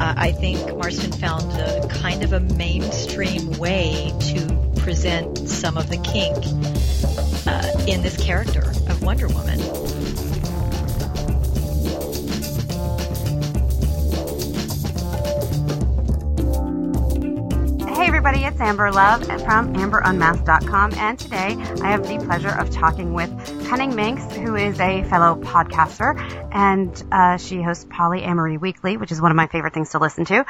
uh, I think Marston found a kind of a mainstream way to present some of the kink uh, in this character of Wonder Woman. Hey everybody, it's Amber Love from AmberUnmasked.com, and today I have the pleasure of talking with Cunning Minx, who is a fellow podcaster, and uh, she hosts Polyamory Weekly, which is one of my favorite things to listen to.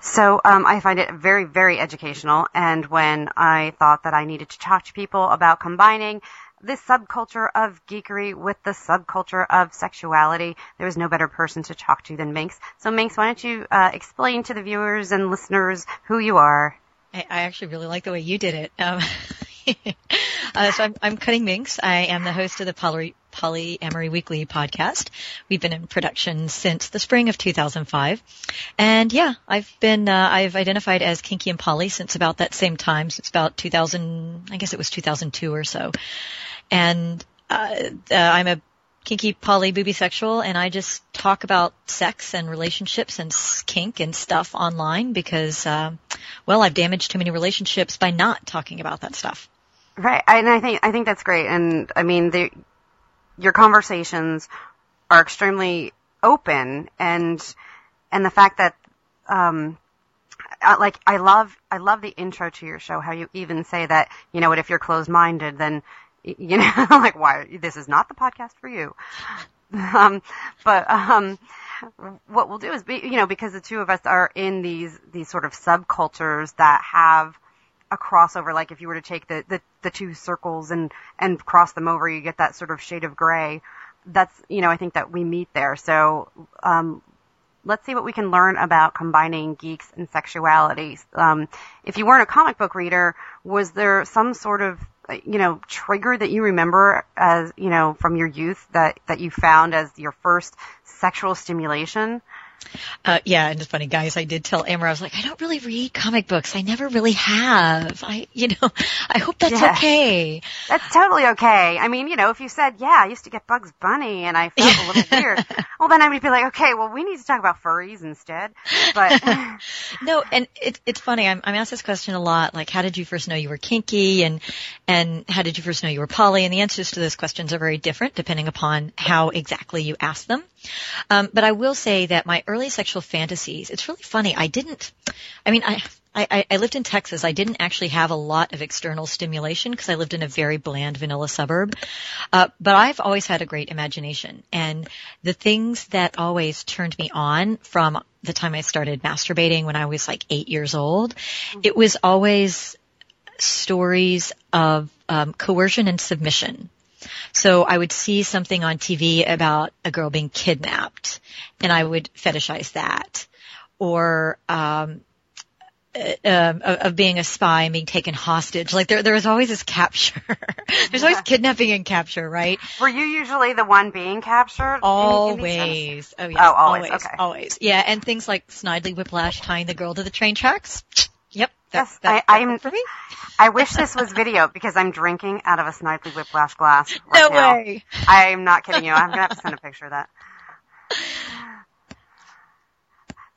So um, I find it very, very educational, and when I thought that I needed to talk to people about combining this subculture of geekery with the subculture of sexuality. There was no better person to talk to than Minx. So Minx, why don't you uh, explain to the viewers and listeners who you are? I, I actually really like the way you did it. Um, uh, so I'm, I'm Cunning Minx. I am the host of the Poly, Polyamory Weekly podcast. We've been in production since the spring of 2005. And yeah, I've been, uh, I've identified as kinky and poly since about that same time, since about 2000, I guess it was 2002 or so. And, uh, uh, I'm a kinky poly booby sexual and I just talk about sex and relationships and kink and stuff online because, uh, well, I've damaged too many relationships by not talking about that stuff. Right. And I think, I think that's great. And I mean, the, your conversations are extremely open and, and the fact that, um, I, like I love I love the intro to your show. How you even say that you know what if you're closed minded, then you know, like why this is not the podcast for you. Um, but um, what we'll do is be, you know, because the two of us are in these these sort of subcultures that have a crossover. Like if you were to take the the, the two circles and and cross them over, you get that sort of shade of gray. That's you know, I think that we meet there. So um, let's see what we can learn about combining geeks and sexuality. Um, if you weren't a comic book reader, was there some sort of you know, trigger that you remember as, you know, from your youth that, that you found as your first sexual stimulation? Uh, yeah, and it's funny, guys. I did tell Amber, I was like, I don't really read comic books. I never really have. I, you know, I hope that's yeah. okay. That's totally okay. I mean, you know, if you said, yeah, I used to get Bugs Bunny and I felt a little weird, well, then I would be like, okay, well, we need to talk about furries instead. But no, and it, it's funny. I'm, I'm asked this question a lot, like, how did you first know you were kinky, and and how did you first know you were poly? And the answers to those questions are very different depending upon how exactly you ask them. Um, but I will say that my early sexual fantasies, it's really funny. I didn't, I mean, I, I, I lived in Texas. I didn't actually have a lot of external stimulation because I lived in a very bland vanilla suburb. Uh, but I've always had a great imagination and the things that always turned me on from the time I started masturbating when I was like eight years old, it was always stories of um, coercion and submission. So I would see something on TV about a girl being kidnapped and I would fetishize that. Or, um, uh, um, of being a spy and being taken hostage. Like there, there was always this capture. There's always kidnapping and capture, right? Were you usually the one being captured? Always. In, in oh, yes. Oh, always. Always. Okay. Always. Yeah, and things like Snidely Whiplash tying the girl to the train tracks. Yep. That's, yes, that, I, I'm. For me. I wish this was video because I'm drinking out of a Snidely Whiplash glass. Right no now. way. I'm not kidding you. I'm gonna have to send a picture of that.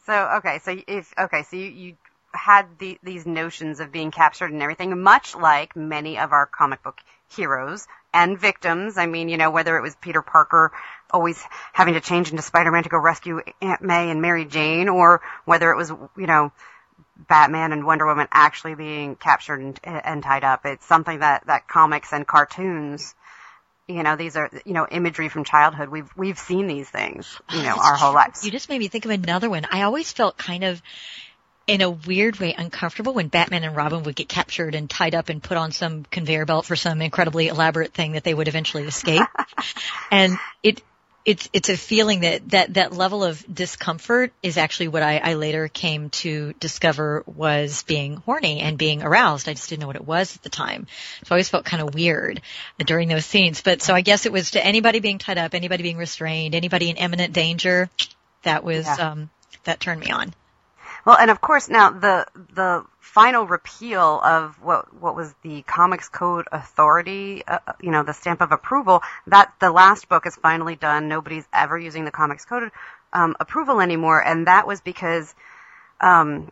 So okay, so if okay, so you, you had the, these notions of being captured and everything, much like many of our comic book heroes and victims. I mean, you know, whether it was Peter Parker always having to change into Spider-Man to go rescue Aunt May and Mary Jane, or whether it was, you know, Batman and Wonder Woman actually being captured and, and tied up. It's something that, that comics and cartoons, you know, these are, you know, imagery from childhood. We've, we've seen these things, you know, our whole lives. You just made me think of another one. I always felt kind of, in a weird way uncomfortable when Batman and Robin would get captured and tied up and put on some conveyor belt for some incredibly elaborate thing that they would eventually escape. and it it's it's a feeling that that that level of discomfort is actually what I, I later came to discover was being horny and being aroused. I just didn't know what it was at the time, so I always felt kind of weird during those scenes. But so I guess it was to anybody being tied up, anybody being restrained, anybody in imminent danger. That was yeah. um, that turned me on. Well, and of course now the the final repeal of what what was the Comics Code Authority, uh, uh, you know, the stamp of approval. That the last book is finally done. Nobody's ever using the Comics Code um, approval anymore, and that was because um,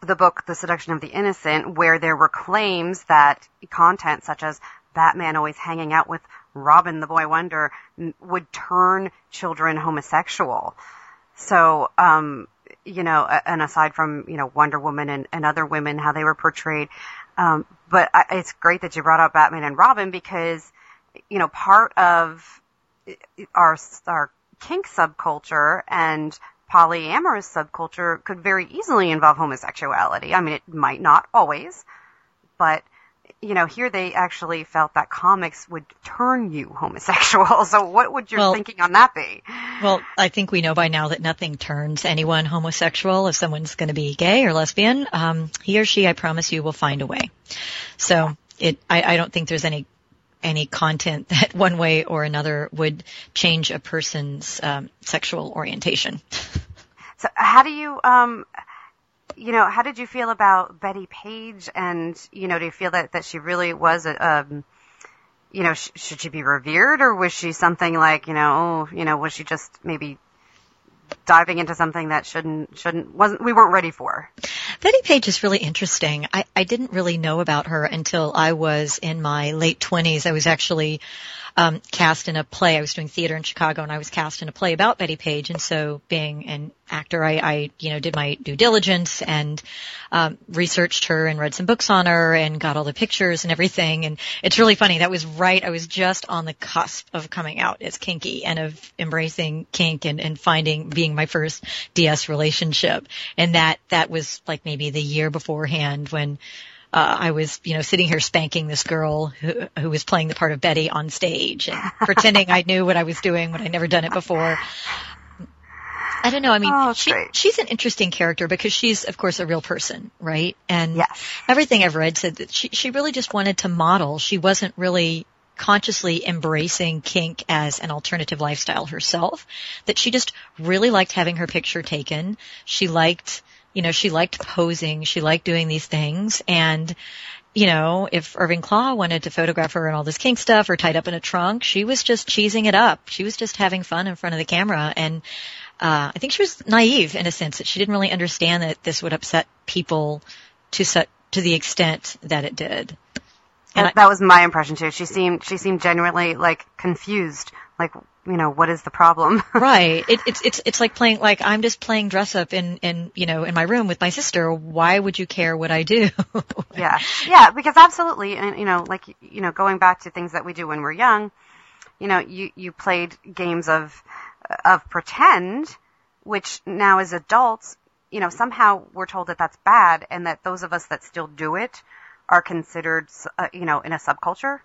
the book The Seduction of the Innocent, where there were claims that content such as Batman always hanging out with Robin the Boy Wonder would turn children homosexual. So, um, you know, and aside from, you know, Wonder Woman and, and other women, how they were portrayed. Um, but I, it's great that you brought up Batman and Robin because, you know, part of our, our kink subculture and polyamorous subculture could very easily involve homosexuality. I mean, it might not always, but you know, here they actually felt that comics would turn you homosexual. So what would your well, thinking on that be? Well, I think we know by now that nothing turns anyone homosexual. If someone's going to be gay or lesbian, um, he or she, I promise you, will find a way. So it, I, I don't think there's any any content that one way or another would change a person's um, sexual orientation. So how do you um, you know, how did you feel about Bettie Page? And you know, do you feel that that she really was a, um, you know, sh- should she be revered, or was she something like, you know, oh, you know, was she just maybe diving into something that shouldn't shouldn't wasn't we weren't ready for? Bettie Page is really interesting. I, I didn't really know about her until I was in my late twenties. I was actually um, cast in a play. I was doing theater in Chicago, and I was cast in a play about Bettie Page. And so, being an actor, I, I you know did my due diligence and um, researched her and read some books on her and got all the pictures and everything. And it's really funny. That was right. I was just on the cusp of coming out as kinky and of embracing kink and, and finding being my first DS relationship. And that that was like maybe the year beforehand when uh, I was, you know, sitting here spanking this girl who, who was playing the part of Betty on stage and pretending I knew what I was doing when I'd never done it before. I don't know. I mean, oh, she, she's an interesting character because she's, of course, a real person, right? And yes. everything I've read said that she, she really just wanted to model. She wasn't really consciously embracing kink as an alternative lifestyle herself, that she just really liked having her picture taken. She liked you know, she liked posing, she liked doing these things, and you know, if Irving Klaw wanted to photograph her and all this kink stuff or tied up in a trunk, she was just cheesing it up. She was just having fun in front of the camera. And, uh, I think she was naive in a sense that she didn't really understand that this would upset people to such, to the extent that it did. And that, I, that was my impression too. She seemed, she seemed genuinely like confused. Like, you know, what is the problem? right. It, it's it's it's like playing like I'm just playing dress up in in you know in my room with my sister. Why would you care what I do? yeah, yeah, because absolutely, and you know, like you know, going back to things that we do when we're young, you know, you you played games of of pretend, which now as adults, you know, somehow we're told that that's bad, and that those of us that still do it are considered, uh, you know, in a subculture.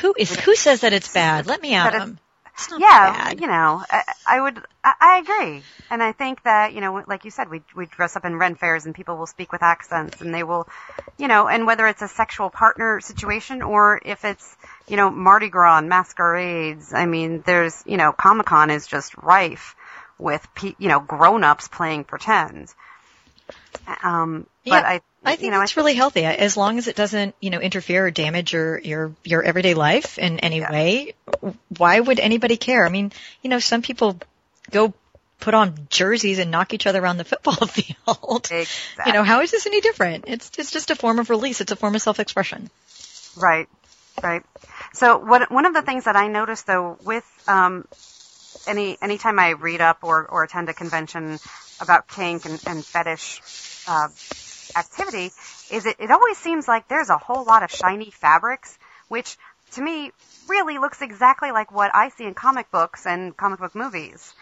Who is who says that it's bad? Let me them yeah, bad. you know, I, I would, I, I, agree, and I think that you know, like you said, we we dress up in Ren fairs and people will speak with accents, and they will, you know, and whether it's a sexual partner situation or if it's you know Mardi Gras and masquerades, I mean, there's you know, Comic Con is just rife with pe- you know grown ups playing pretend. Um, but yeah. I I think you know, it's really healthy as long as it doesn't, you know, interfere or damage your your your everyday life in any yeah. way. Why would anybody care? I mean, you know, some people go put on jerseys and knock each other around the football field. Exactly. You know, how is this any different? It's it's just a form of release. It's a form of self-expression. Right. Right. So what one of the things that I noticed though with um any anytime I read up or or attend a convention about kink and, and fetish uh activity is it, it always seems like there's a whole lot of shiny fabrics, which to me really looks exactly like what I see in comic books and comic book movies.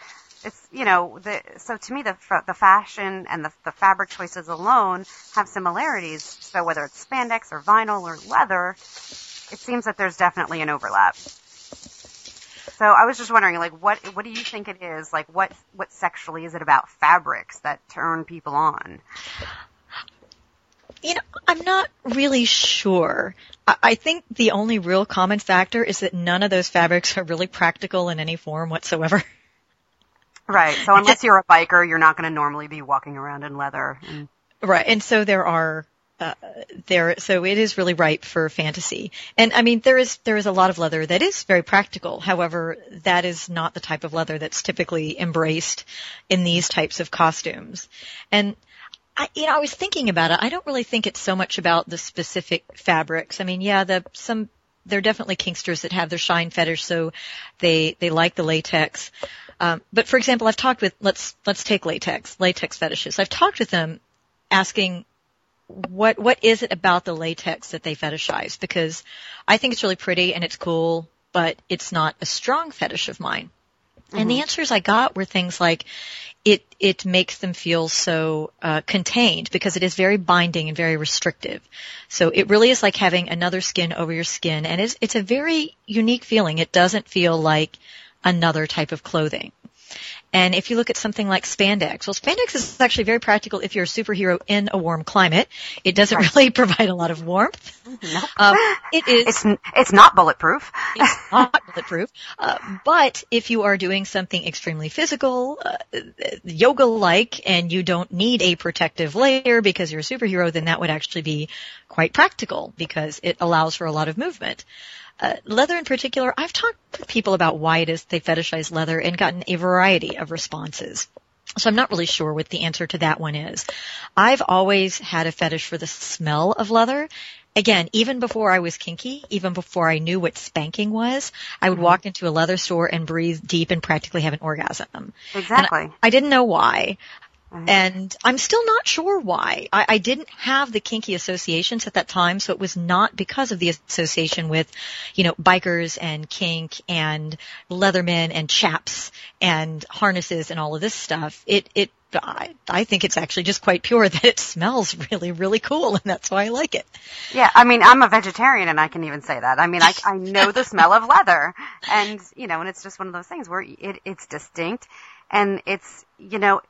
It's, you know, the, so to me the, the fashion and the, the fabric choices alone have similarities. So whether it's spandex or vinyl or leather, it seems that there's definitely an overlap. So I was just wondering, like, what what do you think it is? Like, what what sexually is it about fabrics that turn people on? You know, I'm not really sure. I, think the only real common factor is that none of those fabrics are really practical in any form whatsoever. Right. So unless you're a biker, you're not going to normally be walking around in leather. And... Right. And so there are uh, there, so it is really ripe for fantasy. And I mean, there is, there is a lot of leather that is very practical. However, that is not the type of leather that's typically embraced in these types of costumes. And I, you know, I was thinking about it. I don't really think it's so much about the specific fabrics. I mean, yeah, the some there are definitely kinksters that have their shine fetish, so they they like the latex. Um, but for example, I've talked with let's let's take latex latex fetishes. I've talked with them, asking what what is it about the latex that they fetishize? Because I think it's really pretty and it's cool, but it's not a strong fetish of mine. Mm-hmm. And the mm-hmm. answers I got were things like it it makes them feel so uh, contained because it is very binding and very restrictive. So it really is like having another skin over your skin, and it's it's a very unique feeling. It doesn't feel like another type of clothing. And if you look at something like spandex, well, spandex is actually very practical if you're a superhero in a warm climate. It doesn't really provide a lot of warmth. Nope. Um, it is. It's it's not bulletproof. it's not bulletproof. Uh, but if you are doing something extremely physical, uh, yoga-like, and you don't need a protective layer because you're a superhero, then that would actually be quite practical because it allows for a lot of movement. Uh, leather in particular, I've talked to people about why it is they fetishize leather and gotten a variety of responses. So I'm not really sure what the answer to that one is. I've always had a fetish for the smell of leather. Again, even before I was kinky, even before I knew what spanking was, I would mm-hmm. walk into a leather store and breathe deep and practically have an orgasm. Exactly. I, I didn't know why. And I'm still not sure why. I, I, didn't have the kinky associations at that time, so it was not because of the association with, you know, bikers and kink and leathermen and chaps and harnesses and all of this stuff. It, it, I, I think it's actually just quite pure that it smells really, really cool, and that's why I like it. Yeah, I mean, I'm a vegetarian, and I can even say that. I mean, I, I know the smell of leather, and you know, and it's just one of those things where it, it's distinct, and it's, you know,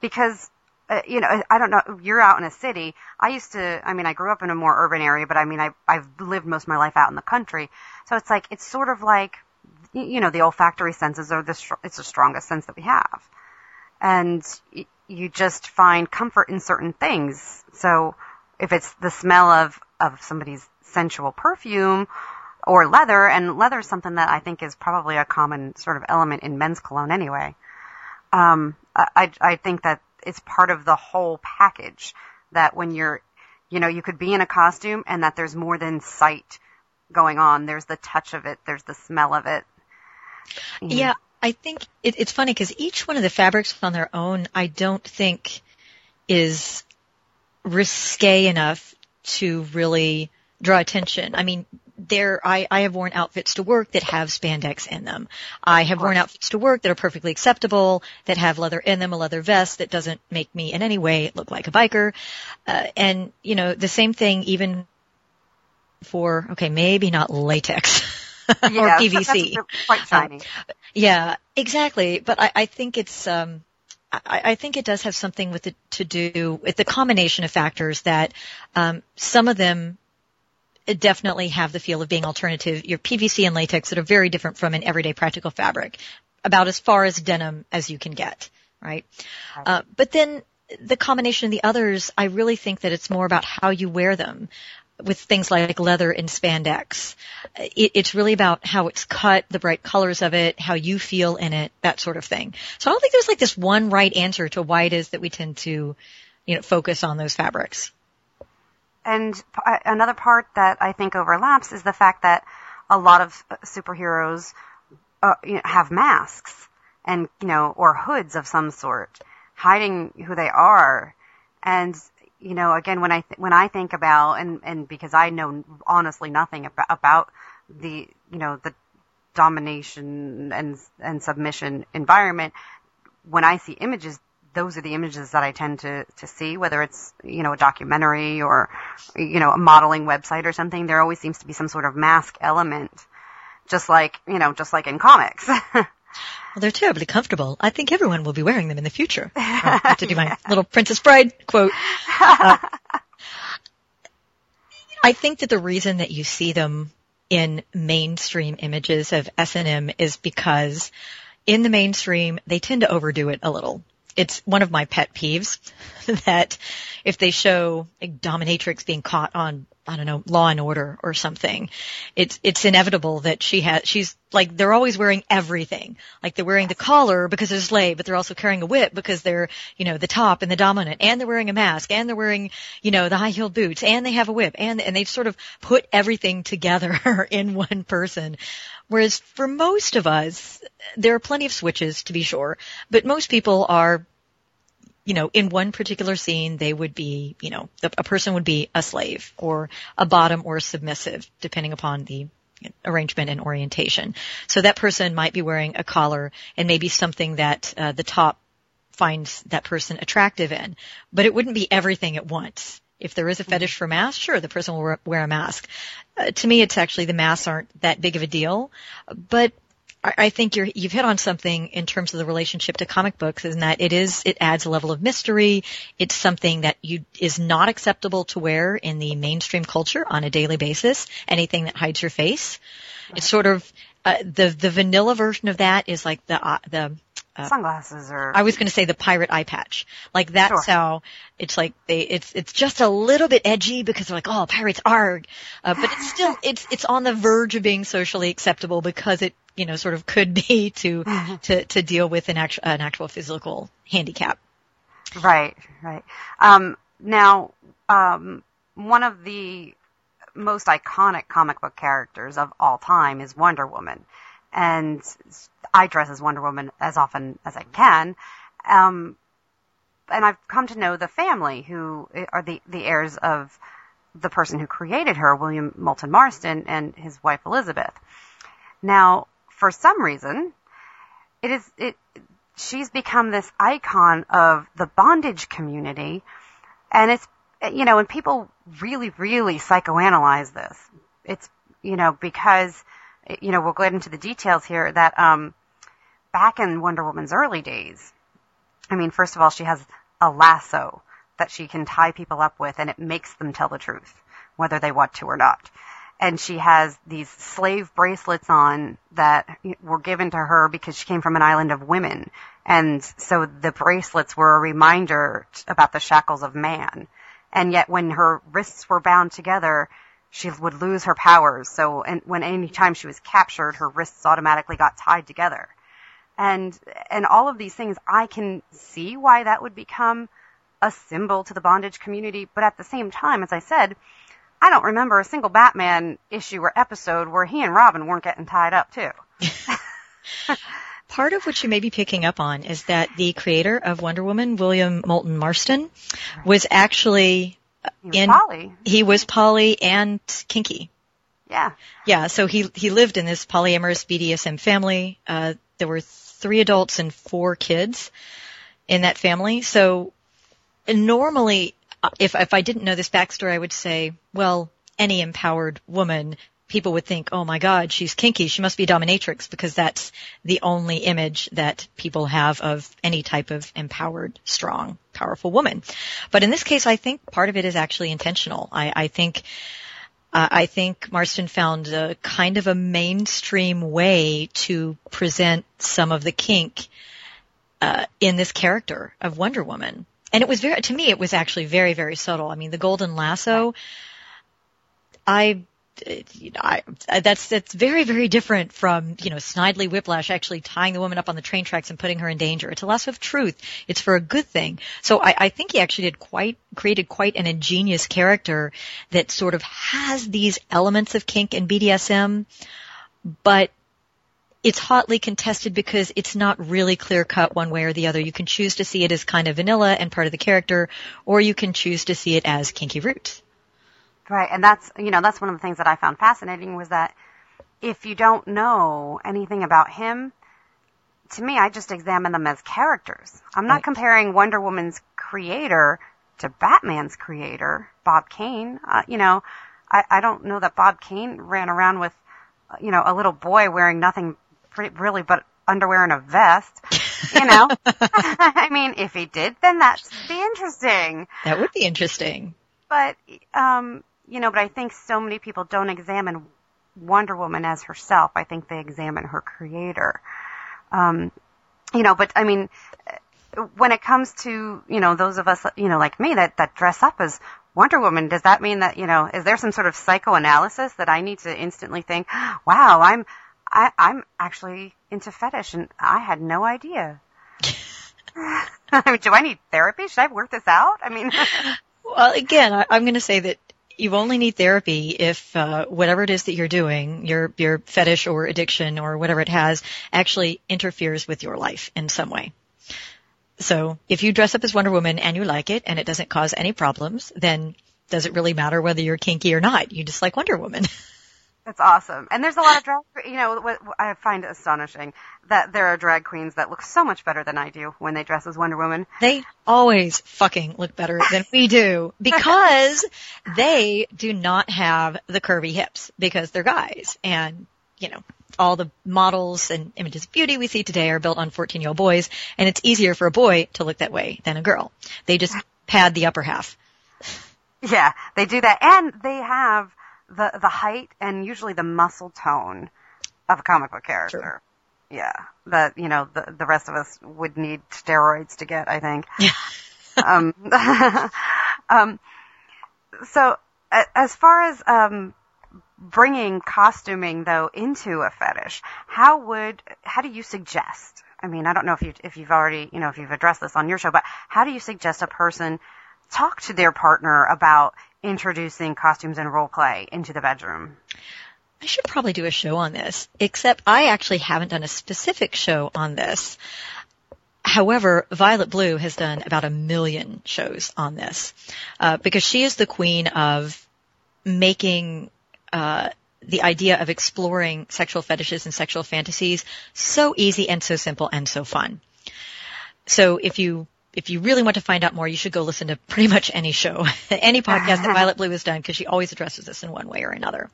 because uh, you know, I don't know, you're out in a city. I used to, I mean, I grew up in a more urban area, but I mean, I, I've lived most of my life out in the country. So it's like, it's sort of like, you know, the olfactory senses are the, it's the strongest sense that we have. And you just find comfort in certain things. So if it's the smell of, of somebody's sensual perfume or leather, and leather is something that I think is probably a common sort of element in men's cologne anyway um, I, I think that it's part of the whole package that when you're, you know, you could be in a costume and that there's more than sight going on. There's the touch of it. There's the smell of it. Mm-hmm. Yeah. I think it, it's funny because each one of the fabrics on their own, I don't think is risque enough to really draw attention. I mean, there I, I have worn outfits to work that have spandex in them. I have worn outfits to work that are perfectly acceptable, that have leather in them, a leather vest that doesn't make me in any way look like a biker. Uh, and, you know, the same thing even for, okay, maybe not latex. or PVC. quite shiny. Um, yeah, exactly. But I, I think it's, um, I, I, think it does have something with it to do with the combination of factors that um, some of them definitely have the feel of being alternative. Your PVC and latex that are very different from an everyday practical fabric, about as far as denim as you can get, right? Uh, but then the combination of the others, I really think that it's more about how you wear them with things like leather and spandex. It, it's really about how it's cut, the bright colors of it, how you feel in it, that sort of thing. So I don't think there's like this one right answer to why it is that we tend to, you know, focus on those fabrics. And another part that I think overlaps is the fact that a lot of superheroes uh, you know, have masks and you know or hoods of some sort hiding who they are. And you know again when i th- when i think about and and because i know honestly nothing about about the you know the domination and and submission environment when i see images those are the images that I tend to, to see, whether it's, you know, a documentary or, you know, a modeling website or something. There always seems to be some sort of mask element, just like, you know, just like in comics. well, they're terribly comfortable. I think everyone will be wearing them in the future. I have to do my little Princess Bride quote. Uh, I think that the reason that you see them in mainstream images of S&M is because in the mainstream, they tend to overdo it a little it's one of my pet peeves that if they show a dominatrix being caught on I don't know, Law and Order or something. It's it's inevitable that she has she's like they're always wearing everything. Like they're wearing the collar because they're slave, but they're also carrying a whip because they're, you know, the top and the dominant, and they're wearing a mask, and they're wearing, you know, the high heeled boots, and they have a whip, and and they've sort of put everything together in one person. Whereas for most of us, there are plenty of switches to be sure, but most people are you know, in one particular scene, they would be, you know, the, a person would be a slave or a bottom or a submissive, depending upon the arrangement and orientation. So that person might be wearing a collar and maybe something that uh, the top finds that person attractive in, but it wouldn't be everything at once. If there is a fetish for masks, sure, the person will wear a mask. Uh, to me, it's actually the masks aren't that big of a deal, but I think you're, you've hit on something in terms of the relationship to comic books, in that it is it adds a level of mystery. It's something that you is not acceptable to wear in the mainstream culture on a daily basis. Anything that hides your face, right. it's sort of uh, the the vanilla version of that is like the uh, the uh, sunglasses or I was going to say the pirate eye patch. Like that's sure. how it's like they it's it's just a little bit edgy because they're like oh pirates are, uh, but it's still it's it's on the verge of being socially acceptable because it you know, sort of could be to, to, to deal with an actual, an actual physical handicap. Right, right. Um, now, um, one of the most iconic comic book characters of all time is Wonder Woman. And I dress as Wonder Woman as often as I can. Um, and I've come to know the family who are the, the heirs of the person who created her, William Moulton Marston, and his wife Elizabeth. Now, for some reason, it is it she's become this icon of the bondage community and it's you know and people really really psychoanalyze this it's you know because you know we'll get into the details here that um back in Wonder Woman's early days I mean first of all she has a lasso that she can tie people up with and it makes them tell the truth whether they want to or not and she has these slave bracelets on that were given to her because she came from an island of women. And so the bracelets were a reminder about the shackles of man. And yet when her wrists were bound together, she would lose her powers. So and when any time she was captured, her wrists automatically got tied together. And and all of these things I can see why that would become a symbol to the bondage community, but at the same time, as I said, I don't remember a single Batman issue or episode where he and Robin weren't getting tied up too. Part of what you may be picking up on is that the creator of Wonder Woman, William Moulton Marston, was actually he was in poly. He was poly and kinky. Yeah. Yeah. So he he lived in this polyamorous BDSM family. Uh, there were three adults and four kids in that family. So normally if if I didn't know this backstory, I would say, well, any empowered woman, people would think, oh my God, she's kinky. She must be a dominatrix because that's the only image that people have of any type of empowered, strong, powerful woman. But in this case, I think part of it is actually intentional. I, I think. Uh, I think Marston found a kind of a mainstream way to present some of the kink uh, in this character of Wonder Woman and it was very to me it was actually very very subtle. I mean, the golden lasso. I you know, I, that's that's very very different from you know Snidely Whiplash actually tying the woman up on the train tracks and putting her in danger. It's a lasso of truth. It's for a good thing. So I, I think he actually did quite created quite an ingenious character that sort of has these elements of kink and BDSM, but it's hotly contested because it's not really clear cut one way or the other. You can choose to see it as kind of vanilla and part of the character, or you can choose to see it as kinky roots. Right, and that's you know that's one of the things that I found fascinating was that if you don't know anything about him, to me I just examine them as characters. I'm not right. comparing Wonder Woman's creator to Batman's creator, Bob Kane. Uh, you know, I, I don't know that Bob Kane ran around with you know a little boy wearing nothing really but underwear and a vest. You know, I mean, if he did, then that'd be interesting. That would be interesting. But, um, you know, but I think so many people don't examine Wonder Woman as herself. I think they examine her creator. Um, you know, but I mean, when it comes to, you know, those of us, you know, like me that, that dress up as Wonder Woman, does that mean that, you know, is there some sort of psychoanalysis that I need to instantly think, wow, I'm, I, I'm actually into fetish and I had no idea. I mean, do I need therapy? Should I work this out? I mean, well, again, I, I'm going to say that you only need therapy if uh, whatever it is that you're doing, your your fetish or addiction or whatever it has, actually interferes with your life in some way. So if you dress up as Wonder Woman and you like it and it doesn't cause any problems, then does it really matter whether you're kinky or not? You just like Wonder Woman. That's awesome. And there's a lot of drag, you know, what I find it astonishing that there are drag queens that look so much better than I do when they dress as Wonder Woman. They always fucking look better than we do because they do not have the curvy hips because they're guys and, you know, all the models and images of beauty we see today are built on 14 year old boys and it's easier for a boy to look that way than a girl. They just pad the upper half. Yeah, they do that and they have the the height and usually the muscle tone of a comic book character. Yeah, that you know the the rest of us would need steroids to get. I think. Yeah. um, um, so as far as um, bringing costuming though into a fetish, how would how do you suggest? I mean, I don't know if you if you've already you know if you've addressed this on your show, but how do you suggest a person talk to their partner about introducing costumes and role play into the bedroom. I should probably do a show on this, except I actually haven't done a specific show on this. However, Violet Blue has done about a million shows on this uh, because she is the queen of making uh, the idea of exploring sexual fetishes and sexual fantasies so easy and so simple and so fun. So if you if you really want to find out more, you should go listen to pretty much any show, any podcast that Violet Blue has done, because she always addresses this in one way or another.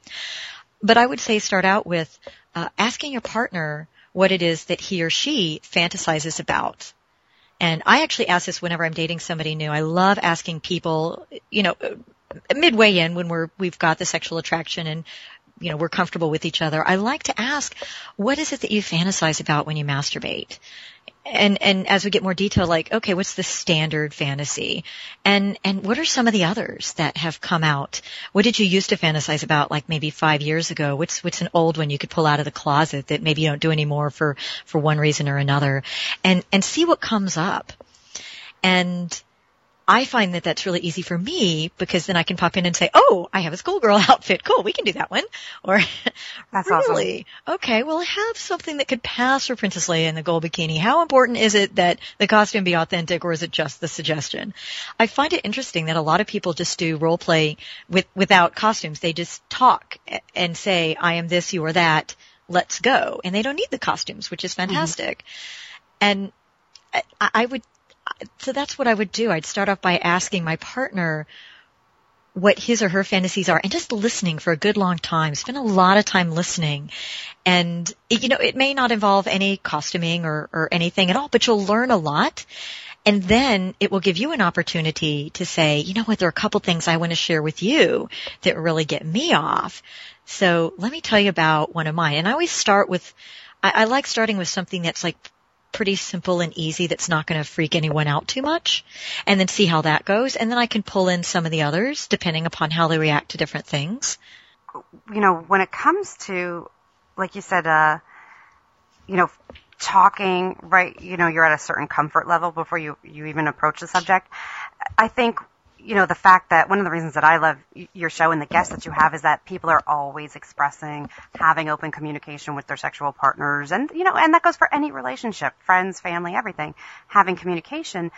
But I would say start out with uh, asking your partner what it is that he or she fantasizes about. And I actually ask this whenever I'm dating somebody new. I love asking people, you know, midway in when we're we've got the sexual attraction and you know we're comfortable with each other. I like to ask, what is it that you fantasize about when you masturbate? And and as we get more detail like okay what's the standard fantasy? And and what are some of the others that have come out? What did you used to fantasize about like maybe 5 years ago? What's what's an old one you could pull out of the closet that maybe you don't do anymore for for one reason or another? And and see what comes up. And I find that that's really easy for me because then I can pop in and say, "Oh, I have a schoolgirl outfit. Cool, we can do that one." Or, that's really awesome. okay. Well, I have something that could pass for Princess Leia in the gold bikini. How important is it that the costume be authentic, or is it just the suggestion? I find it interesting that a lot of people just do role play with without costumes. They just talk and say, "I am this, you are that. Let's go," and they don't need the costumes, which is mm-hmm. fantastic. Mm-hmm. And I, I would so that's what I would do. I'd start off by asking my partner what his or her fantasies are and just listening for a good long time. Spend a lot of time listening. And, you know, it may not involve any costuming or, or anything at all, but you'll learn a lot. And then it will give you an opportunity to say, you know what, there are a couple things I want to share with you that really get me off. So let me tell you about one of mine. And I always start with, I, I like starting with something that's like pretty simple and easy that's not going to freak anyone out too much and then see how that goes. And then I can pull in some of the others depending upon how they react to different things. You know, when it comes to, like you said, uh, you know, talking, right, you know, you're at a certain comfort level before you, you even approach the subject. I think you know, the fact that one of the reasons that I love your show and the guests that you have is that people are always expressing, having open communication with their sexual partners. And, you know, and that goes for any relationship, friends, family, everything, having communication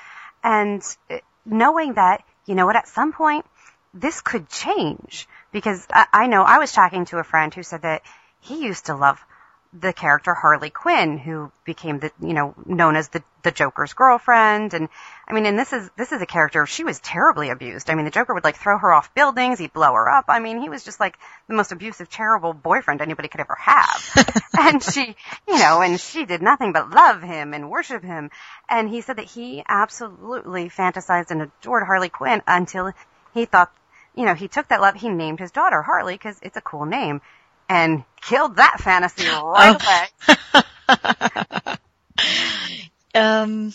and uh, knowing that, you know what, at some point, this could change because I, I know I was talking to a friend who said that he used to love the character Harley Quinn, who became the you know known as the the Joker's girlfriend, and I mean, and this is this is a character she was terribly abused. I mean, the Joker would like throw her off buildings, he'd blow her up. I mean, he was just like the most abusive, terrible boyfriend anybody could ever have. and she, you know, and she did nothing but love him and worship him. And he said that he absolutely fantasized and adored Harley Quinn until he thought, you know, he took that love, he named his daughter Harley because it's a cool name and killed that fantasy right oh. away. um,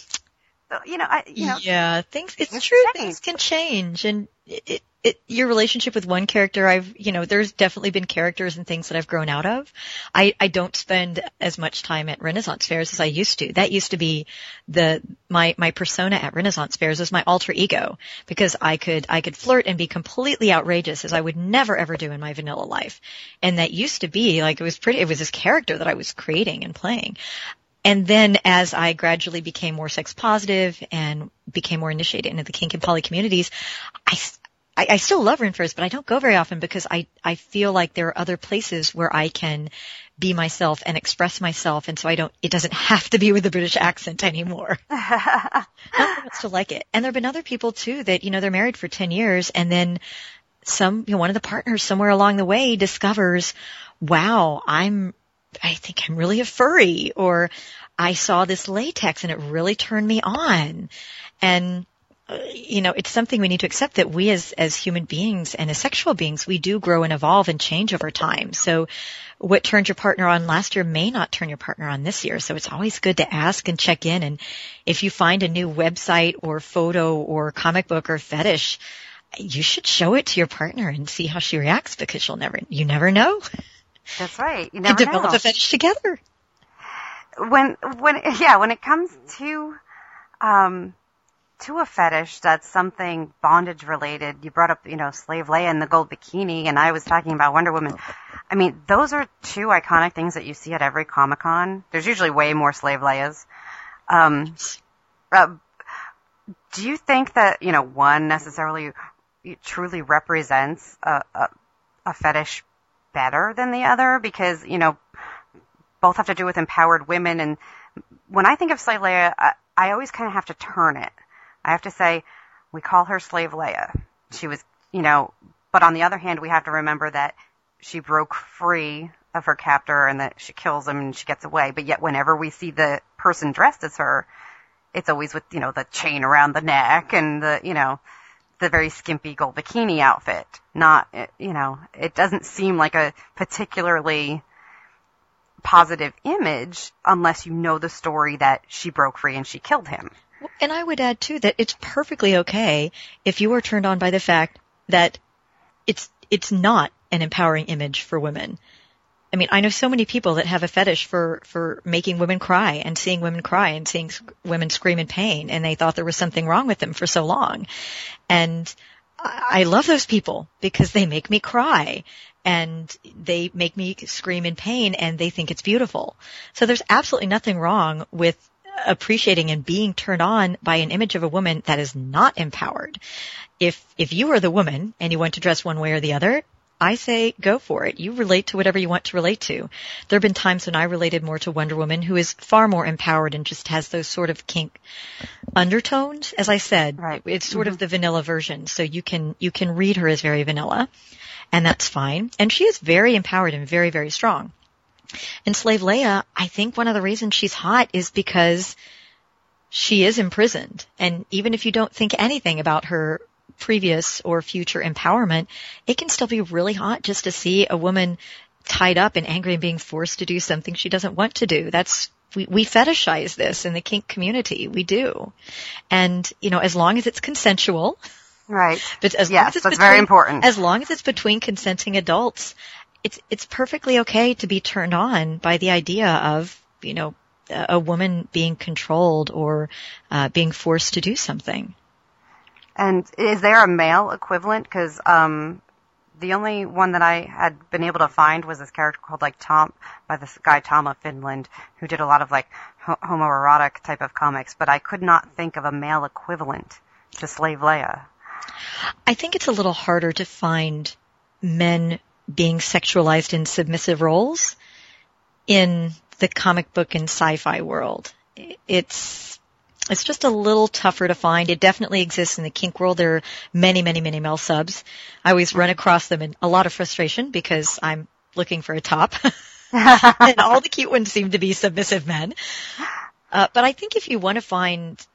you know, I, you know, yeah, things, it's true, change. things can change and it, it, your relationship with one character, I've, you know, there's definitely been characters and things that I've grown out of. I, I don't spend as much time at Renaissance fairs as I used to. That used to be the, my, my persona at Renaissance fairs was my alter ego because I could, I could flirt and be completely outrageous as I would never ever do in my vanilla life. And that used to be like, it was pretty, it was this character that I was creating and playing. And then as I gradually became more sex positive and became more initiated into the kink and poly communities, I, I, I still love Renfrews, but I don't go very often because I, I feel like there are other places where I can be myself and express myself and so I don't, it doesn't have to be with a British accent anymore. Not to like it. And there have been other people too that, you know, they're married for 10 years and then some, you know, one of the partners somewhere along the way discovers, wow, I'm, I think I'm really a furry or I saw this latex and it really turned me on. And uh, you know, it's something we need to accept that we as, as human beings and as sexual beings, we do grow and evolve and change over time. So what turned your partner on last year may not turn your partner on this year. So it's always good to ask and check in. And if you find a new website or photo or comic book or fetish, you should show it to your partner and see how she reacts because you'll never, you never know. That's right. You never develop know. a fetish together. When, when, yeah, when it comes to, um, to a fetish that's something bondage related. You brought up, you know, Slave Leia and the gold bikini, and I was talking about Wonder Woman. I mean, those are two iconic things that you see at every Comic Con. There's usually way more Slave Leias. Um, uh, do you think that, you know, one necessarily truly represents a, a, a fetish better than the other? Because, you know, both have to do with empowered women. And when I think of Slave Leia, I, I always kind of have to turn it I have to say, we call her Slave Leia. She was, you know, but on the other hand, we have to remember that she broke free of her captor and that she kills him and she gets away. But yet, whenever we see the person dressed as her, it's always with, you know, the chain around the neck and the, you know, the very skimpy gold bikini outfit. Not, eh, you know, it doesn't seem like a particularly positive image unless you know the story that she broke free and she killed him. And I would add too that it's perfectly okay if you are turned on by the fact that it's, it's not an empowering image for women. I mean, I know so many people that have a fetish for, for making women cry and seeing women cry and seeing women scream in pain and they thought there was something wrong with them for so long. And I love those people because they make me cry and they make me scream in pain and they think it's beautiful. So there's absolutely nothing wrong with appreciating and being turned on by an image of a woman that is not empowered. If, if you are the woman and you want to dress one way or the other, I say go for it. You relate to whatever you want to relate to. There have been times when I related more to Wonder Woman who is far more empowered and just has those sort of kink undertones. As I said, right. it's sort mm-hmm. of the vanilla version. So you can, you can read her as very vanilla and that's fine. And she is very empowered and very, very strong. And Slave Leia, I think one of the reasons she's hot is because she is imprisoned. And even if you don't think anything about her previous or future empowerment, it can still be really hot just to see a woman tied up and angry and being forced to do something she doesn't want to do. That's we, we fetishize this in the kink community. We do. And, you know, as long as it's consensual. Right. But as yes, long as it's that's between, very important. As long as it's between consenting adults, it's it's perfectly okay to be turned on by the idea of you know a woman being controlled or uh, being forced to do something. And is there a male equivalent? Because um, the only one that I had been able to find was this character called like Tom by this guy Tom of Finland who did a lot of like homoerotic type of comics, but I could not think of a male equivalent to Slave Leia. I think it's a little harder to find men being sexualized in submissive roles in the comic book and sci-fi world. It's it's just a little tougher to find. It definitely exists in the kink world. There are many, many, many male subs. I always run across them in a lot of frustration because I'm looking for a top. and all the cute ones seem to be submissive men. Uh, but I think if you want to find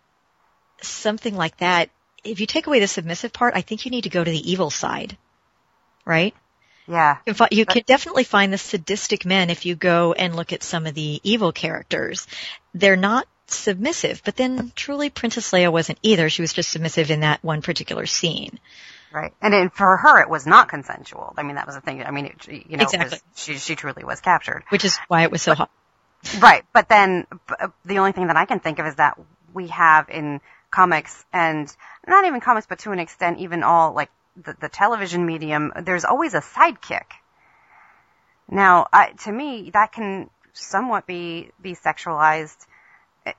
something like that, if you take away the submissive part, I think you need to go to the evil side. Right? Yeah. You can definitely find the sadistic men if you go and look at some of the evil characters. They're not submissive, but then truly Princess Leia wasn't either. She was just submissive in that one particular scene. Right. And then for her, it was not consensual. I mean, that was the thing. I mean, it, you know, Exactly. was, she, she truly was captured. Which is why it was so hot. Right. But then uh, the only thing that I can think of is that we have in comics and not even comics, but to an extent, even all like the, the television medium, there's always a sidekick. Now, I, to me, that can somewhat be, be sexualized,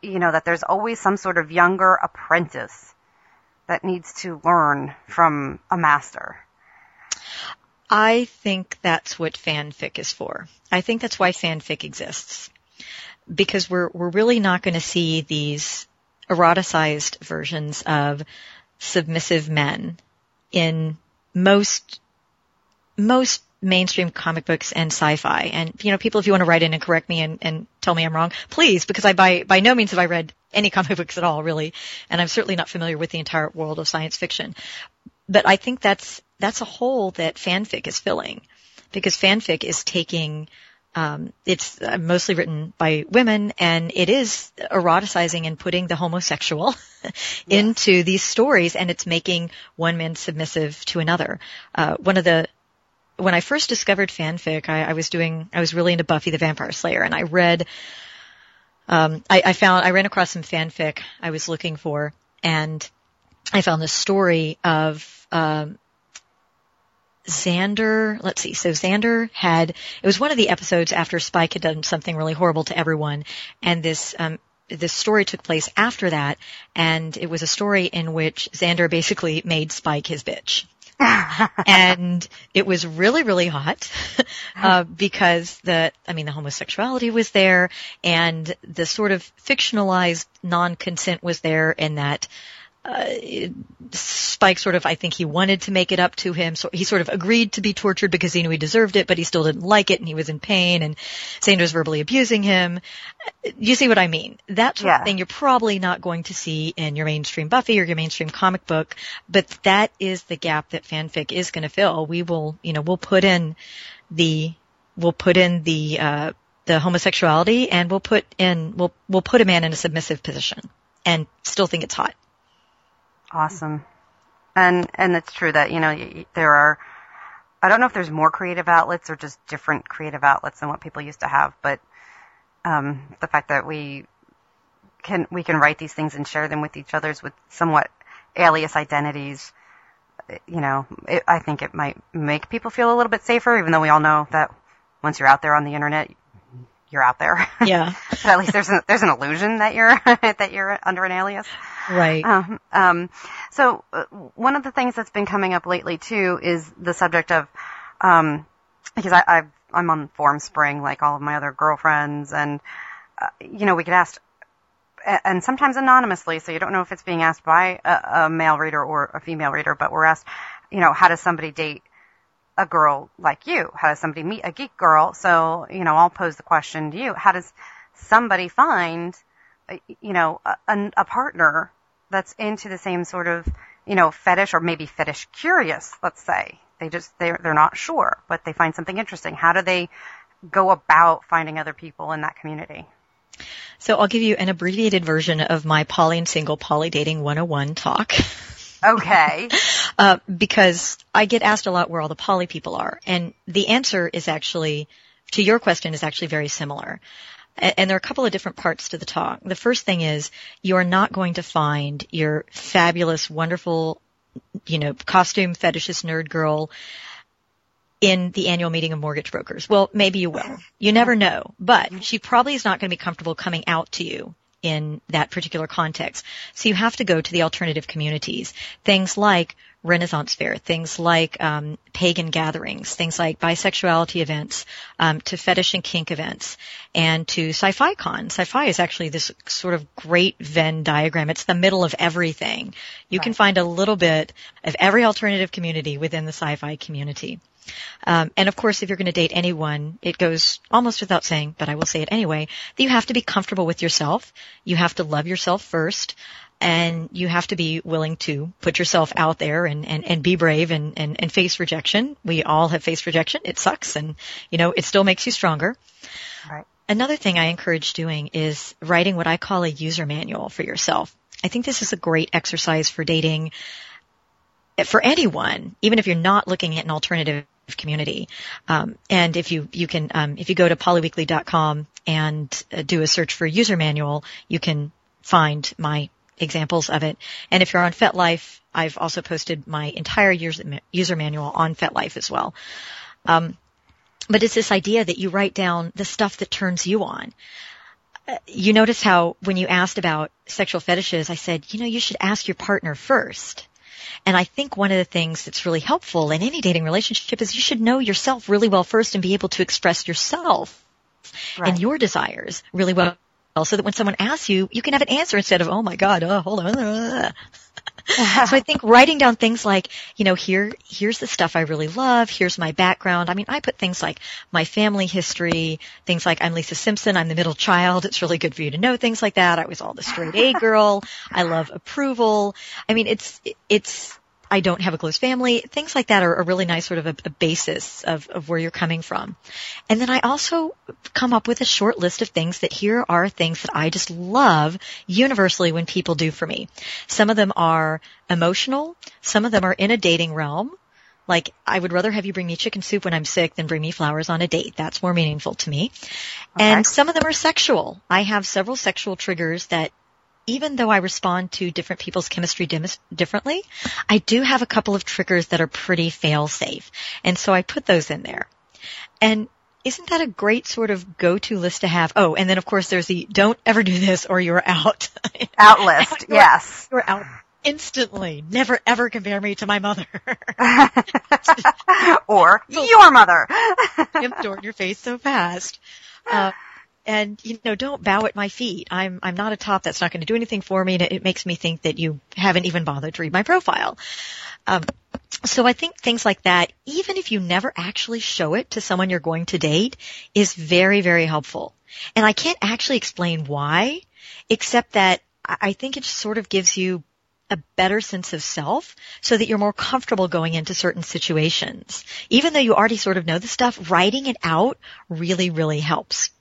you know, that there's always some sort of younger apprentice that needs to learn from a master. I think that's what fanfic is for. I think that's why fanfic exists. Because we're, we're really not going to see these eroticized versions of submissive men in most, most mainstream comic books and sci-fi. And, you know, people, if you want to write in and correct me and, and tell me I'm wrong, please, because I by, by no means have I read any comic books at all, really. And I'm certainly not familiar with the entire world of science fiction. But I think that's, that's a hole that fanfic is filling. Because fanfic is taking, um, it's uh, mostly written by women and it is eroticizing and putting the homosexual into these stories and it's making one man submissive to another. Uh, one of the, when I first discovered fanfic, I, I was doing, I was really into Buffy the Vampire Slayer and I read, um, I, I found, I ran across some fanfic I was looking for and I found this story of, um, Xander, let's see, so Xander had, it was one of the episodes after Spike had done something really horrible to everyone, and this, um, this story took place after that, and it was a story in which Xander basically made Spike his bitch. And it was really, really hot, uh, because the, I mean, the homosexuality was there, and the sort of fictionalized non-consent was there in that, uh, Spike sort of, I think he wanted to make it up to him. So he sort of agreed to be tortured because he knew he deserved it, but he still didn't like it and he was in pain and Xander's verbally abusing him. You see what I mean? That sort Yeah. of thing you're probably not going to see in your mainstream Buffy or your mainstream comic book, but that is the gap that fanfic is going to fill. We will, you know, we'll put in the, we'll put in the, uh, the homosexuality and we'll put in, we'll, we'll put a man in a submissive position and still think it's hot. Awesome. And and it's true that you know there are. I don't know if there's more creative outlets or just different creative outlets than what people used to have, but um, the fact that we can we can write these things and share them with each other's with somewhat alias identities. You know, it, I think it might make people feel a little bit safer, even though we all know that once you're out there on the internet, you're out there. Yeah. but at least there's an, there's an illusion that you're that you're under an alias. Right. Um, um, so uh, one of the things that's been coming up lately too is the subject of, um, because I, I've, I'm on Formspring like all of my other girlfriends, and uh, you know we get asked, and sometimes anonymously, so you don't know if it's being asked by a, a male reader or a female reader, but we're asked, you know, how does somebody date a girl like you? How does somebody meet a geek girl? So you know, I'll pose the question to you: How does somebody find, you know, a, a a partner that's into the same sort of, you know, fetish or maybe fetish curious, let's say. They just, they're, they're not sure, but they find something interesting. How do they go about finding other people in that community? So I'll give you an abbreviated version of my poly and single poly dating 101 talk. Okay. Uh, because I get asked a lot where all the poly people are. And the answer is actually, to your question, is actually very similar. And there are a couple of different parts to the talk. The first thing is you are not going to find your fabulous, wonderful, you know, costume fetishist nerd girl in the annual meeting of mortgage brokers. Well, maybe you will. You never know. But she probably is not going to be comfortable coming out to you in that particular context. So you have to go to the alternative communities. Things like Renaissance Fair, things like um, pagan gatherings, things like bisexuality events, um, to fetish and kink events, and to sci-fi con. Sci-fi is actually this sort of great Venn diagram. It's the middle of everything. You can find a little bit of every alternative community within the sci-fi community. Um, and of course, if you're going to date anyone, it goes almost without saying, but I will say it anyway, that you have to be comfortable with yourself. You have to love yourself first. And you have to be willing to put yourself out there and, and, and be brave and, and, and face rejection. We all have faced rejection. It sucks and, you know, it still makes you stronger. Right. Another thing I encourage doing is writing what I call a user manual for yourself. I think this is a great exercise for dating for anyone, even if you're not looking at an alternative community. Um, and if you you can um, if you go to polyweekly.com and uh, do a search for user manual, you can find my examples of it. And if you're on FetLife, I've also posted my entire user, manual on FetLife as well. Um, but it's this idea that you write down the stuff that turns you on. Uh, you notice how when you asked about sexual fetishes, I said, you know, you should ask your partner first. And I think one of the things that's really helpful in any dating relationship is you should know yourself really well first and be able to express yourself right. and your desires really well so that when someone asks you, you can have an answer instead of, oh my God, oh, hold on. Uh, uh, so I think writing down things like, you know, here, here's the stuff I really love. Here's my background. I mean, I put things like my family history, things like I'm Lisa Simpson. I'm the middle child. It's really good for you to know things like that. I was all the straight A girl. I love approval. I mean, it's, it's, I don't have a close family. Things like that are a really nice sort of a, a, basis of, of where you're coming from. And then I also come up with a short list of things that here are things that I just love universally when people do for me. Some of them are emotional. Some of them are in a dating realm. Like, I would rather have you bring me chicken soup when I'm sick than bring me flowers on a date. That's more meaningful to me. Okay. And some of them are sexual. I have several sexual triggers that even though I respond to different people's chemistry dim- differently, I do have a couple of triggers that are pretty fail safe. And so I put those in there. And isn't that a great sort of go-to list to have? Oh, and then of course there's the don't ever do this or you're out. Out list, you're, yes. You're out instantly. Never ever compare me to my mother. or your mother. In your face so fast. Uh, and you know don't bow at my feet i'm i'm not a top that's not going to do anything for me and it, it, makes me think that you haven't even bothered to read my profile um, so i think things like that even if you never actually show it to someone you're going to date is very very helpful and i can't actually explain why except that i think it just sort of gives you a better sense of self so that you're more comfortable going into certain situations. Even though you already sort of know the stuff, writing it out really, really helps.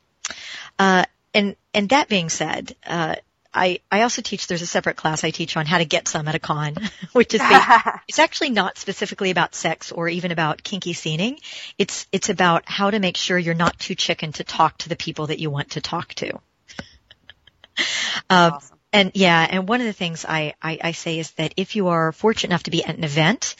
Uh, and and that being said, uh, I I also teach. There's a separate class I teach on how to get some at a con, which is it's actually not specifically about sex or even about kinky scening. It's it's about how to make sure you're not too chicken to talk to the people that you want to talk to. um, awesome. And yeah, and one of the things I, I, I say is that if you are fortunate enough to be at an event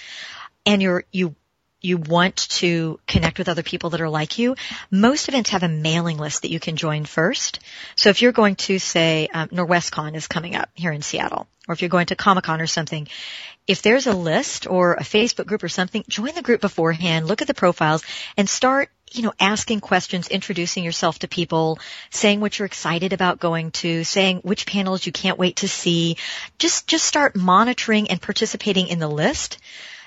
and you're you you want to connect with other people that are like you, most events have a mailing list that you can join first. So if you're going to say, um, Norwescon is coming up here in Seattle, or if you're going to Comic Con or something, if there's a list or a Facebook group or something, join the group beforehand, look at the profiles, and start, you know, asking questions, introducing yourself to people, saying what you're excited about going to, saying which panels you can't wait to see. Just, just start monitoring and participating in the list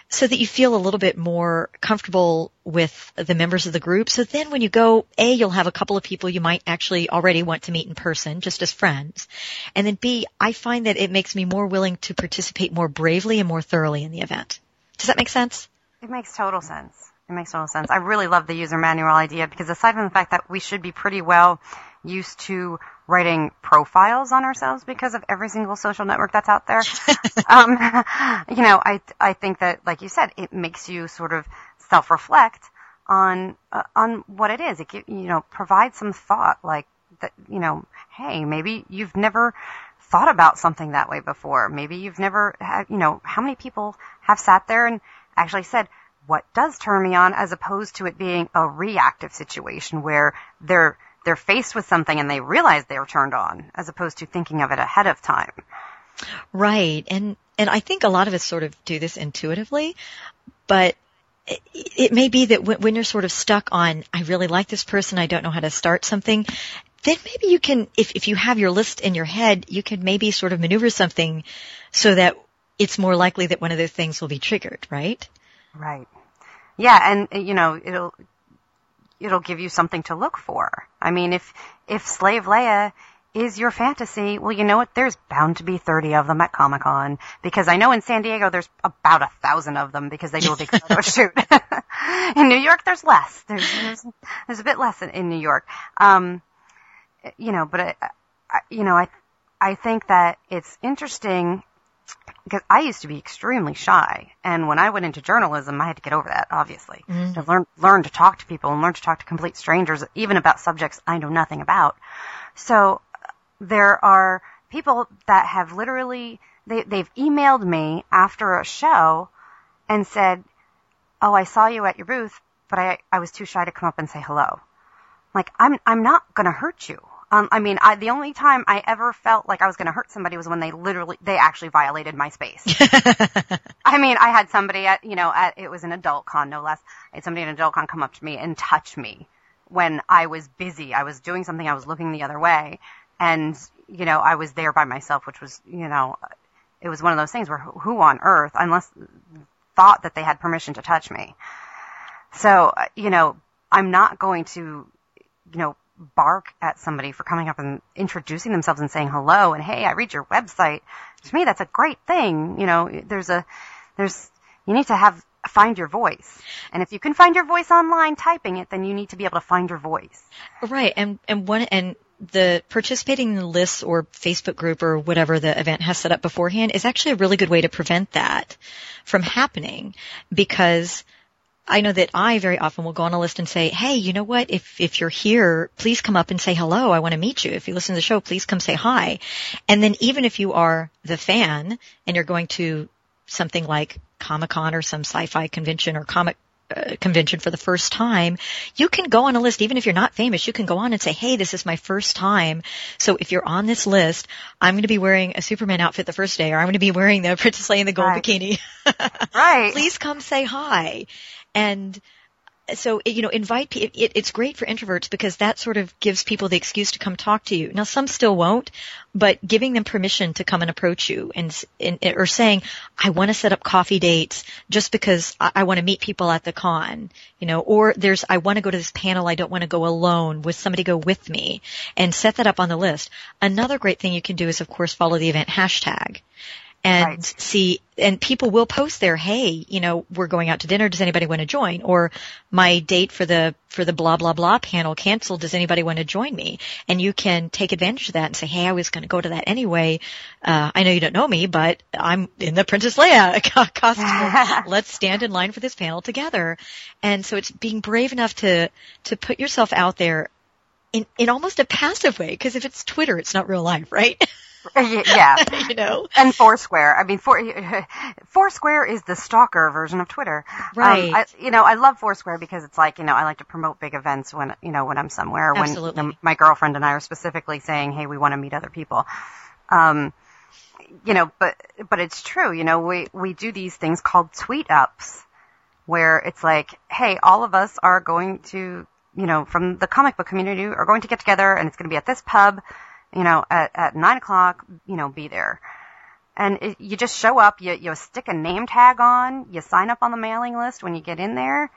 so that you feel a little bit more comfortable with the members of the group. So then when you go, A, you'll have a couple of people you might actually already want to meet in person, just as friends. And then B, I find that it makes me more willing to participate more bravely and more thoroughly in the event. Does that make sense? It makes total sense. It makes total sense. I really love the user manual idea because aside from the fact that we should be pretty well used to writing profiles on ourselves because of every single social network that's out there. um, you know, I I think that, like you said, it makes you sort of self-reflect on uh, on what it is. It you know provides some thought, like that. You know, hey, maybe you've never thought about something that way before. Maybe you've never had. You know, how many people have sat there and actually said, what does turn me on as opposed to it being a reactive situation where they're they're faced with something and they realize they're turned on as opposed to thinking of it ahead of time. Right. And, and I think a lot of us sort of do this intuitively, but it, it may be that when, when you're sort of stuck on, I really like this person, I don't know how to start something, then maybe you can, if, if you have your list in your head, you can maybe sort of maneuver something so that it's more likely that one of those things will be triggered, right? Right. Yeah, and you know, it'll it'll give you something to look for. I mean, if if Slave Leia is your fantasy, well, you know what? There's bound to be 30 of them at Comic Con because I know in San Diego there's about a thousand of them because they do a big photo shoot. in New York, there's less. There's there's, there's a bit less in, in New York. Um, you know, but I, I, you know, I I think that it's interesting because I used to be extremely shy, and when I went into journalism, I had to get over that. Obviously, Mm. to learn learn to talk to people and learn to talk to complete strangers, even about subjects I know nothing about. So there are people that have literally they they've emailed me after a show and said, "Oh, I saw you at your booth, but I I was too shy to come up and say hello." Like I'm I'm not gonna hurt you. Um, I mean, I, the only time I ever felt like I was going to hurt somebody was when they literally, they actually violated my space. I mean, I had somebody at, you know, at, it was an adult con, no less. I had somebody at an adult con come up to me and touch me when I was busy. I was doing something, I was looking the other way. And, you know, I was there by myself, which was, you know, it was one of those things where who on earth, unless thought that they had permission to touch me. So, uh, you know, I'm not going to, you know, bark at somebody for coming up and introducing themselves and saying hello and hey, I read your website. To me, that's a great thing. You know, there's a, there's, you need to have, find your voice. And if you can find your voice online typing it, then you need to be able to find your voice. Right. And, and one, and the participating in the lists or Facebook group or whatever the event has set up beforehand is actually a really good way to prevent that from happening because I know that I very often will go on a list and say, Hey, you know what? If, if you're here, please come up and say hello. I want to meet you. If you listen to the show, please come say hi. And then even if you are the fan and you're going to something like Comic Con or some sci-fi convention or comic uh, convention for the first time, you can go on a list, even if you're not famous, you can go on and say, hey, this is my first time. So if you're on this list, I'm going to be wearing a Superman outfit the first day, or I'm going to be wearing the Princess Leia in the gold Right. bikini. Right. Please come say hi. And so, you know, invite. It, it's great for introverts because that sort of gives people the excuse to come talk to you. Now, some still won't, but giving them permission to come and approach you and, and or saying, I want to set up coffee dates just because I, I want to meet people at the con, you know, or there's, I want to go to this panel. I don't want to go alone. With somebody go with me and set that up on the list. Another great thing you can do is, of course, follow the event hashtag and Right. see, and people will post there, hey, you know, we're going out to dinner. Does anybody want to join? Or my date for the, for the blah, blah, blah panel canceled. Does anybody want to join me? And you can take advantage of that and say, hey, I was going to go to that anyway. Uh, I know you don't know me, but I'm in the Princess Leia costume. Let's stand in line for this panel together. And so it's being brave enough to, to put yourself out there in, in almost a passive way. Cause if it's Twitter, it's not real life, right? yeah. you know? And Foursquare. I mean, Four, Foursquare is the stalker version of Twitter. Right. Um, I, you know, I love Foursquare because it's like, you know, I like to promote big events when, you know, when I'm somewhere. When Absolutely. know, my girlfriend and I are specifically saying, hey, we want to meet other people. Um, you know, but, but it's true. You know, we, we do these things called tweet ups where it's like, hey, all of us are going to, you know, from the comic book community are going to get together and it's going to be at this pub, you know, at, at nine o'clock, you know, be there. And it, you just show up, you, you stick a name tag on, you sign up on the mailing list when you get in there,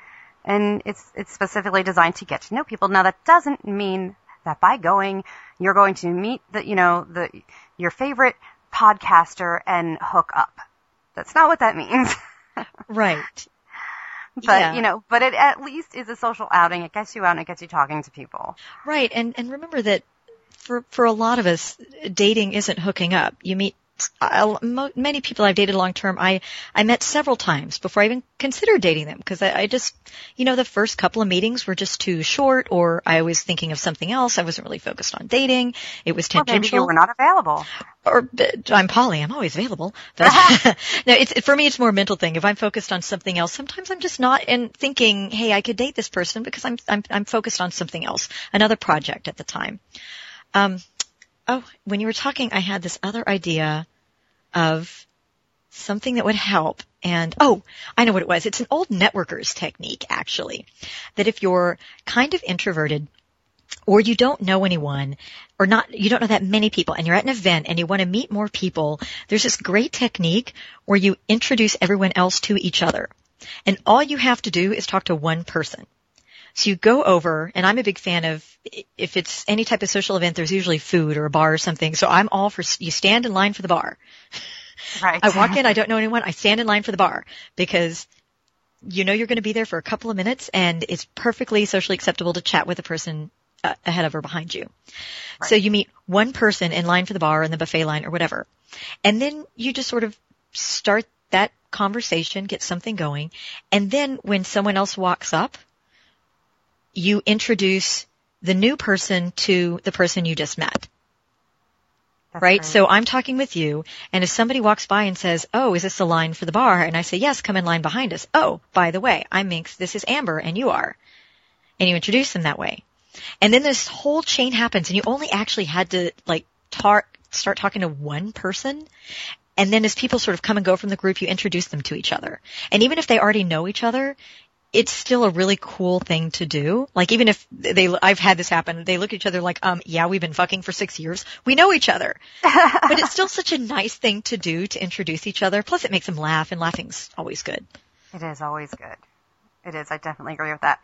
and it's, it's specifically designed to get to know people. Now that doesn't mean that by going, you're going to meet the, you know, the, your favorite podcaster and hook up. That's not what that means. Right. but, Yeah. you know, but it at least is a social outing. It gets you out and it gets you talking to people. Right. And and remember that for for a lot of us, dating isn't hooking up. You meet I, mo- many people I've dated long term. I I met several times before I even considered dating them because I, I just, you know, the first couple of meetings were just too short, or I was thinking of something else. I wasn't really focused on dating. It was Or maybe tangential. you were not available. or but I'm poly. I'm always available. But no, it's for me. It's more a mental thing. If I'm focused on something else, sometimes I'm just not and thinking, hey, I could date this person because I'm I'm I'm focused on something else, another project at the time. Um, oh, when you were talking, I had this other idea of something that would help. And oh, I know what it was. It's an old networkers technique, actually, that if you're kind of introverted or you don't know anyone or not, you don't know that many people and you're at an event and you want to meet more people, there's this great technique where you introduce everyone else to each other. And all you have to do is talk to one person. So you go over, and I'm a big fan of if it's any type of social event, there's usually food or a bar or something. So I'm all for you stand in line for the bar. Right. I walk in, I don't know anyone, I stand in line for the bar because you know you're going to be there for a couple of minutes and it's perfectly socially acceptable to chat with a person uh, ahead of or behind you. Right. So you meet one person in line for the bar in the buffet line or whatever. And then you just sort of start that conversation, get something going. And then when someone else walks up, you introduce the new person to the person you just met. That's right? So I'm talking with you, and if somebody walks by and says, oh, is this the line for the bar? And I say, yes, come in line behind us. Oh, by the way, I'm Minx, this is Amber, and you are. And you introduce them that way. And then this whole chain happens, and you only actually had to, like, tar- start talking to one person. And then as people sort of come and go from the group, you introduce them to each other. And even if they already know each other, it's still a really cool thing to do. Like even if they, I've had this happen, they look at each other like, um, yeah, we've been fucking for six years. We know each other. but it's still such a nice thing to do to introduce each other. Plus it makes them laugh and laughing's always good. It is always good. It is. I definitely agree with that.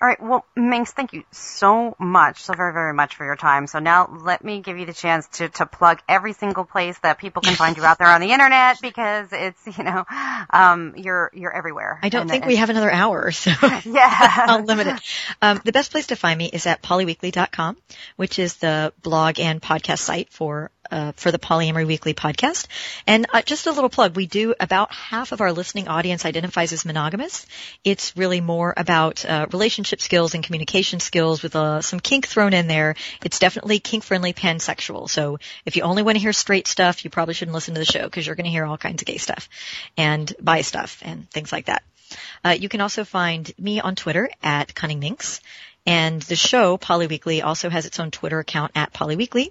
All right. Well, Minx, thank you so much, so very, very much for your time. So now let me give you the chance to, to plug every single place that people can find you out there on the internet because it's, you know, um, you're, you're everywhere. I don't and, think we have another hour, so yeah. I'll limit it. Um, the best place to find me is at polyweekly.com, which is the blog and podcast site for uh, for the Polyamory Weekly podcast. And uh, just a little plug, we do about half of our listening audience identifies as monogamous. It's really more about uh, relationship skills and communication skills with uh, some kink thrown in there. It's definitely kink-friendly pansexual. So if you only want to hear straight stuff, you probably shouldn't listen to the show because you're going to hear all kinds of gay stuff and bi stuff and things like that. Uh, you can also find me on Twitter at Cunning Minx. And the show, Polyweekly, also has its own Twitter account at Polyweekly.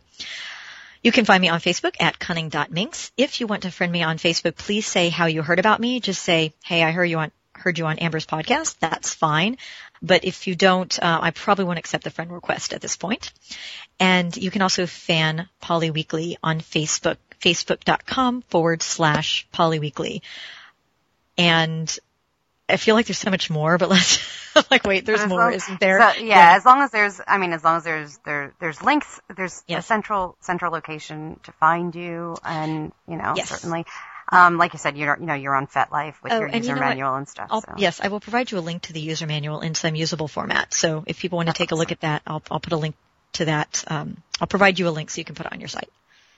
You can find me on Facebook at cunning.minx. If you want to friend me on Facebook, please say how you heard about me. Just say, hey, I heard you on, heard you on Amber's podcast. That's fine. But if you don't, uh, I probably won't accept the friend request at this point. And you can also fan Polyweekly on Facebook, facebook.com forward slash Polyweekly. And I feel like there's so much more, but let's like, wait, there's more, long, isn't there? So, yeah, yeah, as long as there's, I mean, as long as there's there there's links, there's yes. a central central location to find you, and you know, yes. certainly. Um, like you said, you're you know you're on FetLife with oh, your user you know manual what? and stuff. So. Yes, I will provide you a link to the user manual in some usable format. So if people want to take awesome. a look at that, I'll I'll put a link to that. Um, I'll provide you a link so you can put it on your site.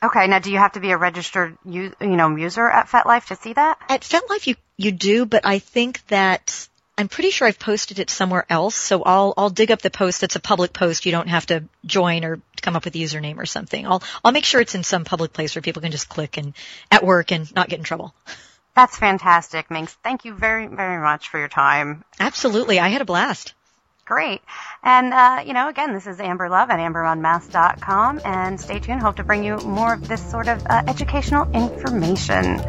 Okay. Now, do you have to be a registered, you know, user at FetLife to see that? At FetLife, you you do, but I think that I'm pretty sure I've posted it somewhere else. So I'll I'll dig up the post that's a public post. You don't have to join or come up with a username or something. I'll I'll make sure it's in some public place where people can just click and at work and not get in trouble. That's fantastic, Minx. Thank you very very much for your time. Absolutely, I had a blast. Great. And, uh, you know, again, this is Amber Love at amberunmasked.com. And stay tuned. Hope to bring you more of this sort of uh, educational information.